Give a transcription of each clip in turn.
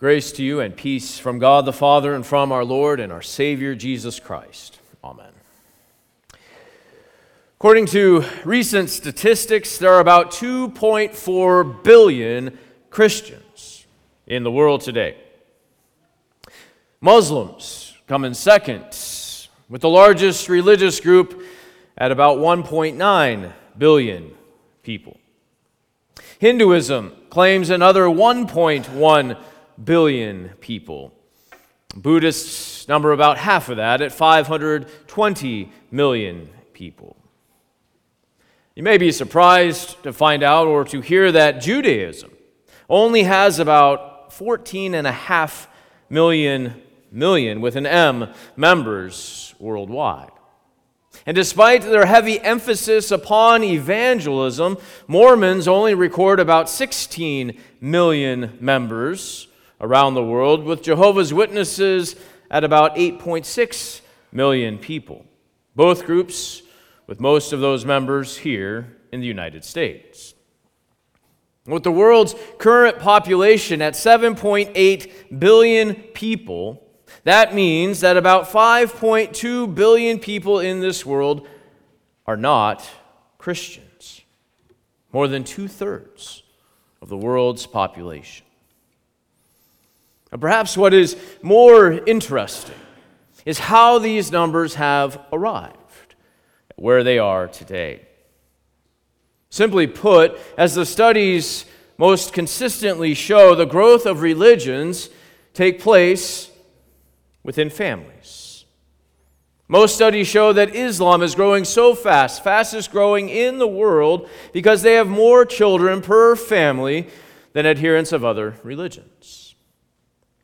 Grace to you and peace from God the Father and from our Lord and our Savior Jesus Christ. Amen. According to recent statistics, there are about 2.4 billion Christians in the world today. Muslims come in second, with the largest religious group at about 1.9 billion people. Hinduism claims another 1.1 billion people. Buddhists number about half of that at 520 million people. You may be surprised to find out or to hear that Judaism only has about 14.5 million, million with an M, members worldwide. And despite their heavy emphasis upon evangelism, Mormons only record about 16 million members around the world, with Jehovah's Witnesses at about 8.6 million people. Both groups with most of those members here in the United States. With the world's current population at 7.8 billion people, that means that about 5.2 billion people in this world are not Christians. More than two thirds of the world's population. And perhaps what is more interesting is how these numbers have arrived where they are today. Simply put, as the studies most consistently show, the growth of religions take place within families. Most studies show that Islam is growing so fast, fastest growing in the world, because they have more children per family than adherents of other religions.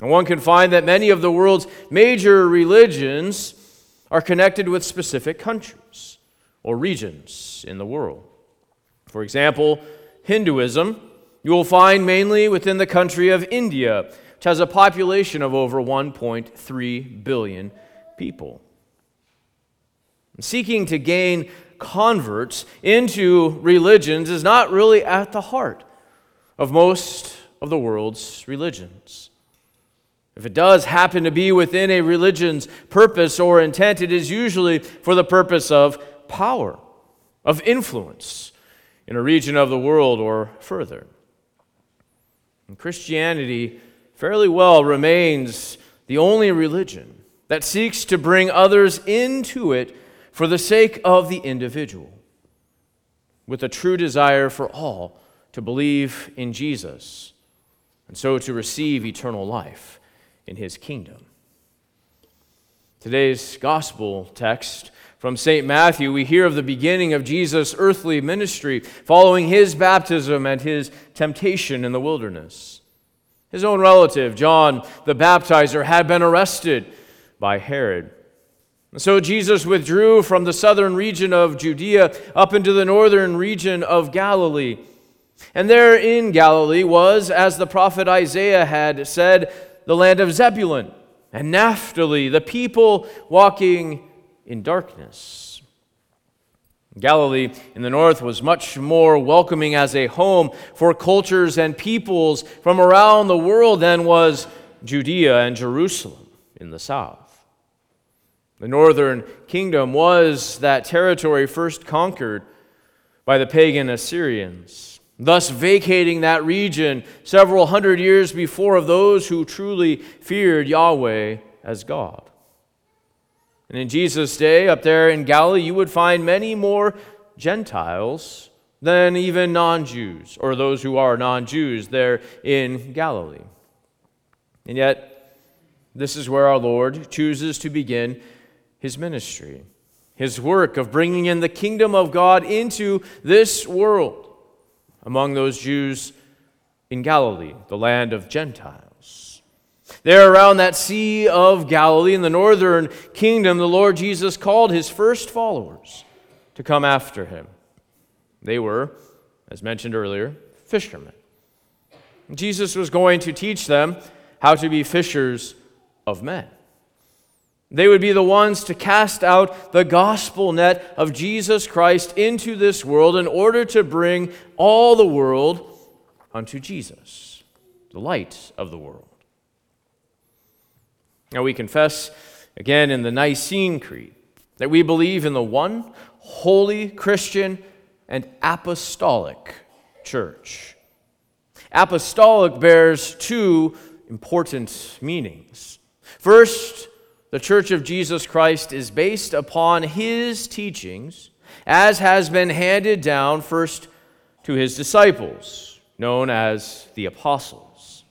And one can find that many of the world's major religions are connected with specific countries or regions in the world. For example, Hinduism you will find mainly within the country of India which has a population of over 1.3 billion people. Seeking to gain converts into religions is not really at the heart of most of the world's religions. If it does happen to be within a religion's purpose or intent, it is usually for the purpose of power, of influence in a region of the world or further. And Christianity fairly well remains the only religion that seeks to bring others into it for the sake of the individual, with a true desire for all to believe in Jesus and so to receive eternal life in his kingdom. Today's gospel text from St. Matthew, we hear of the beginning of Jesus' earthly ministry following his baptism and his temptation in the wilderness. His own relative, John the baptizer, had been arrested by Herod. And so Jesus withdrew from the southern region of Judea up into the northern region of Galilee. And there in Galilee was, as the prophet Isaiah had said, the land of Zebulun and Naphtali, the people walking in darkness. Galilee in the north was much more welcoming as a home for cultures and peoples from around the world than was Judea and Jerusalem in the south. The northern kingdom was that territory first conquered by the pagan Assyrians, thus vacating that region several hundred years before of those who truly feared Yahweh as God. And in Jesus' day, up there in Galilee, you would find many more Gentiles than even non Jews, or those who are non Jews there in Galilee. And yet, this is where our Lord chooses to begin his ministry, his work of bringing in the kingdom of God into this world among those Jews in Galilee, the land of Gentiles. There, around that Sea of Galilee in the northern kingdom, the Lord Jesus called his first followers to come after him. They were, as mentioned earlier, fishermen. Jesus was going to teach them how to be fishers of men. They would be the ones to cast out the gospel net of Jesus Christ into this world in order to bring all the world unto Jesus, the light of the world. Now we confess again in the Nicene Creed that we believe in the one holy Christian and apostolic church. Apostolic bears two important meanings. First, the Church of Jesus Christ is based upon his teachings, as has been handed down first to his disciples, known as the apostles.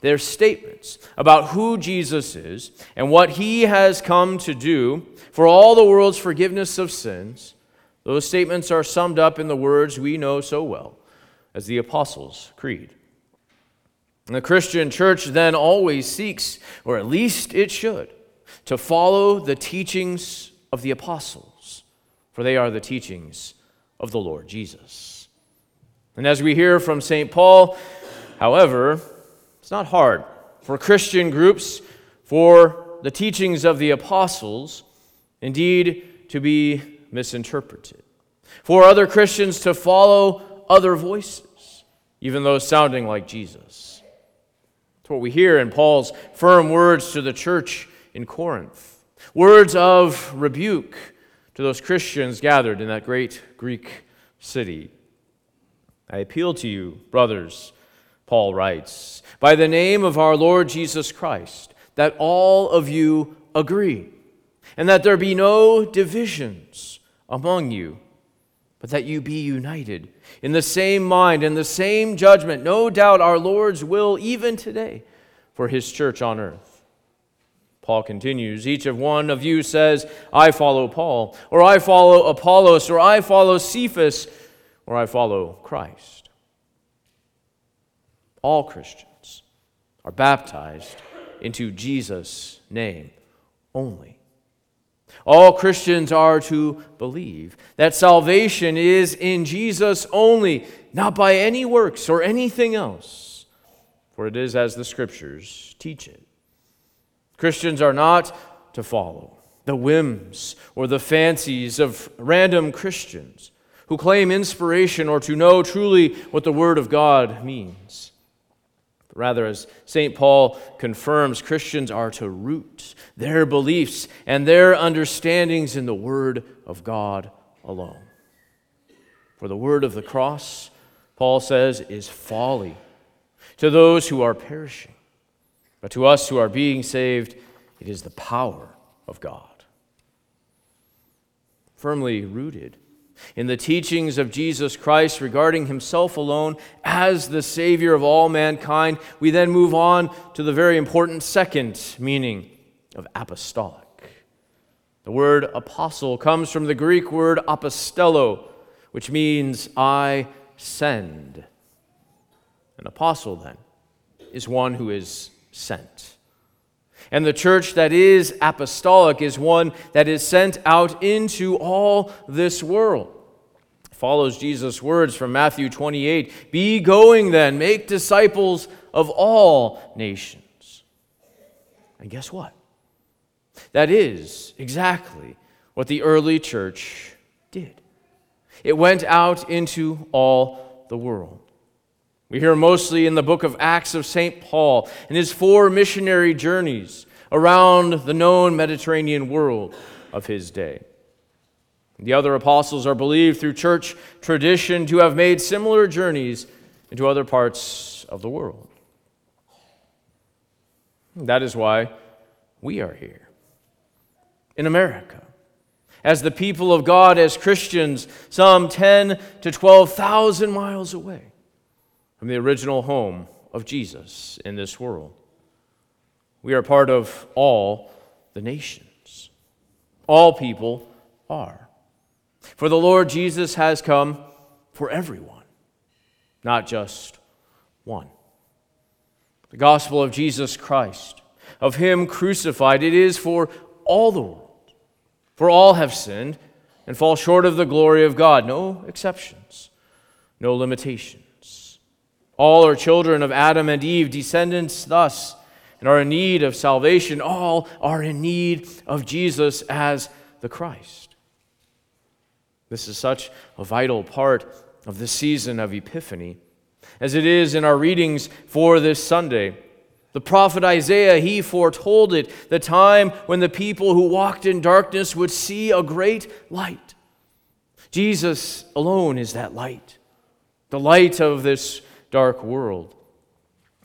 Their statements about who Jesus is and what he has come to do for all the world's forgiveness of sins, those statements are summed up in the words we know so well as the Apostles' Creed. And the Christian church then always seeks, or at least it should, to follow the teachings of the apostles, for they are the teachings of the Lord Jesus. And as we hear from St. Paul, however, it's not hard for Christian groups for the teachings of the apostles indeed to be misinterpreted, for other Christians to follow other voices, even those sounding like Jesus. It's what we hear in Paul's firm words to the church in Corinth words of rebuke to those Christians gathered in that great Greek city. I appeal to you, brothers, Paul writes, by the name of our Lord Jesus Christ, that all of you agree, and that there be no divisions among you, but that you be united in the same mind and the same judgment. No doubt our Lord's will even today for his church on earth. Paul continues Each of one of you says, I follow Paul, or I follow Apollos, or I follow Cephas, or I follow Christ. All Christians are baptized into Jesus' name only. All Christians are to believe that salvation is in Jesus only, not by any works or anything else, for it is as the Scriptures teach it. Christians are not to follow the whims or the fancies of random Christians who claim inspiration or to know truly what the Word of God means. Rather, as St. Paul confirms, Christians are to root their beliefs and their understandings in the Word of God alone. For the Word of the cross, Paul says, is folly to those who are perishing but to us who are being saved, it is the power of God. Firmly rooted in the teachings of Jesus Christ regarding himself alone as the Savior of all mankind, we then move on to the very important second meaning of apostolic. The word apostle comes from the Greek word apostello, which means I send. An apostle, then, is one who is sent. And the church that is apostolic is one that is sent out into all this world. It follows Jesus' words from Matthew 28 Be going then, make disciples of all nations. And guess what? That is exactly what the early church did. It went out into all the world. We hear mostly in the book of Acts of St. Paul and his four missionary journeys around the known Mediterranean world of his day. The other apostles are believed through church tradition to have made similar journeys into other parts of the world. That is why we are here in America as the people of God, as Christians, some 10 to 12,000 miles away from the original home of Jesus in this world. We are part of all the nations. All people are. For the Lord Jesus has come for everyone, not just one. The gospel of Jesus Christ, of Him crucified, it is for all the world. For all have sinned and fall short of the glory of God. No exceptions, no limitations. All are children of Adam and Eve, descendants thus, and are in need of salvation. All are in need of Jesus as the Christ. This is such a vital part of the season of Epiphany, as it is in our readings for this Sunday, The prophet Isaiah, he foretold it, the time when the people who walked in darkness would see a great light. Jesus alone is that light, the light of this dark world.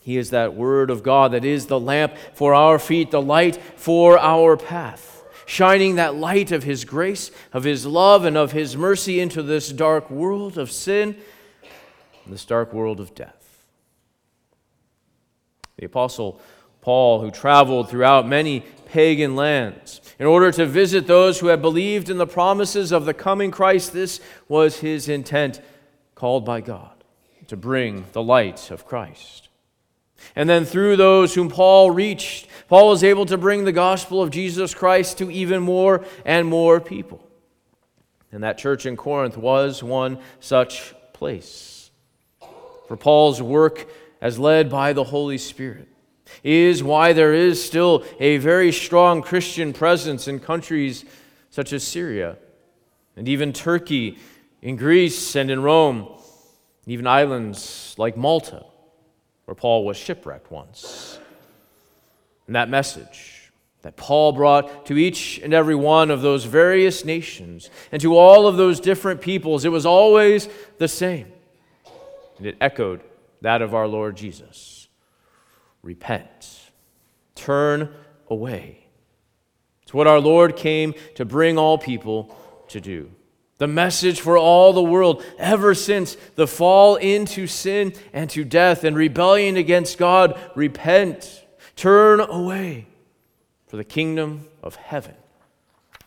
He is that Word of God that is the lamp for our feet, the light for our path, shining that light of His grace, of His love, and of His mercy into this dark world of sin, this dark world of death. The Apostle Paul, who traveled throughout many pagan lands in order to visit those who had believed in the promises of the coming Christ, this was his intent, called by God, to bring the light of Christ. And then through those whom Paul reached, Paul was able to bring the gospel of Jesus Christ to even more and more people. And that church in Corinth was one such place. For Paul's work, as led by the Holy Spirit, is why there is still a very strong Christian presence in countries such as Syria and even Turkey, in Greece and in Rome, even islands like Malta where Paul was shipwrecked once. And that message that Paul brought to each and every one of those various nations and to all of those different peoples, it was always the same. And it echoed that of our Lord Jesus repent, turn away. It's what our Lord came to bring all people to do the message for all the world ever since the fall into sin and to death and rebellion against God. Repent, turn away, for the kingdom of heaven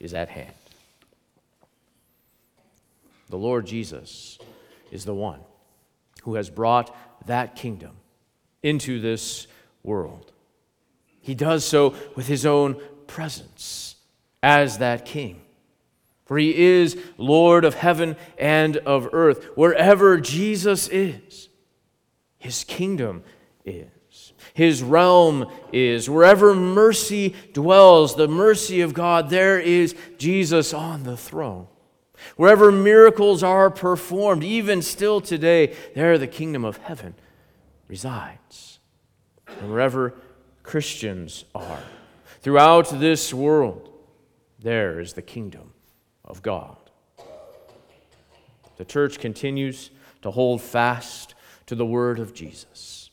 is at hand. The Lord Jesus is the one who has brought that kingdom into this world. He does so with his own presence as that king. For he is Lord of heaven and of earth. Wherever Jesus is, his kingdom is, his realm is. Wherever mercy dwells, the mercy of God, there is Jesus on the throne. Wherever miracles are performed, even still today, there the kingdom of heaven resides. And wherever Christians are, throughout this world, there is the kingdom of God. The church continues to hold fast to the word of Jesus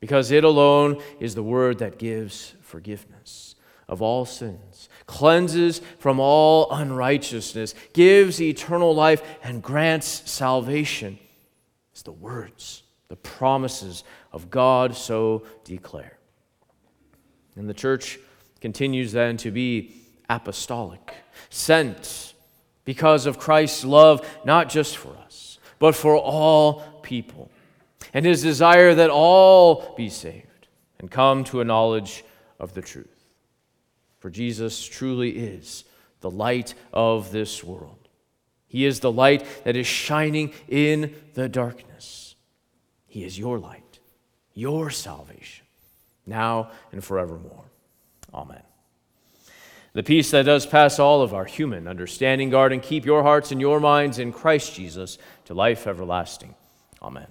because it alone is the word that gives forgiveness of all sins, cleanses from all unrighteousness, gives eternal life, and grants salvation. It's the words, the promises of God so declare. And the church continues then to be apostolic, sent because of Christ's love, not just for us, but for all people, and his desire that all be saved and come to a knowledge of the truth. For Jesus truly is the light of this world. He is the light that is shining in the darkness. He is your light, your salvation, now and forevermore. Amen. The peace that does pass all of our human understanding, guard and keep your hearts and your minds in Christ Jesus to life everlasting. Amen.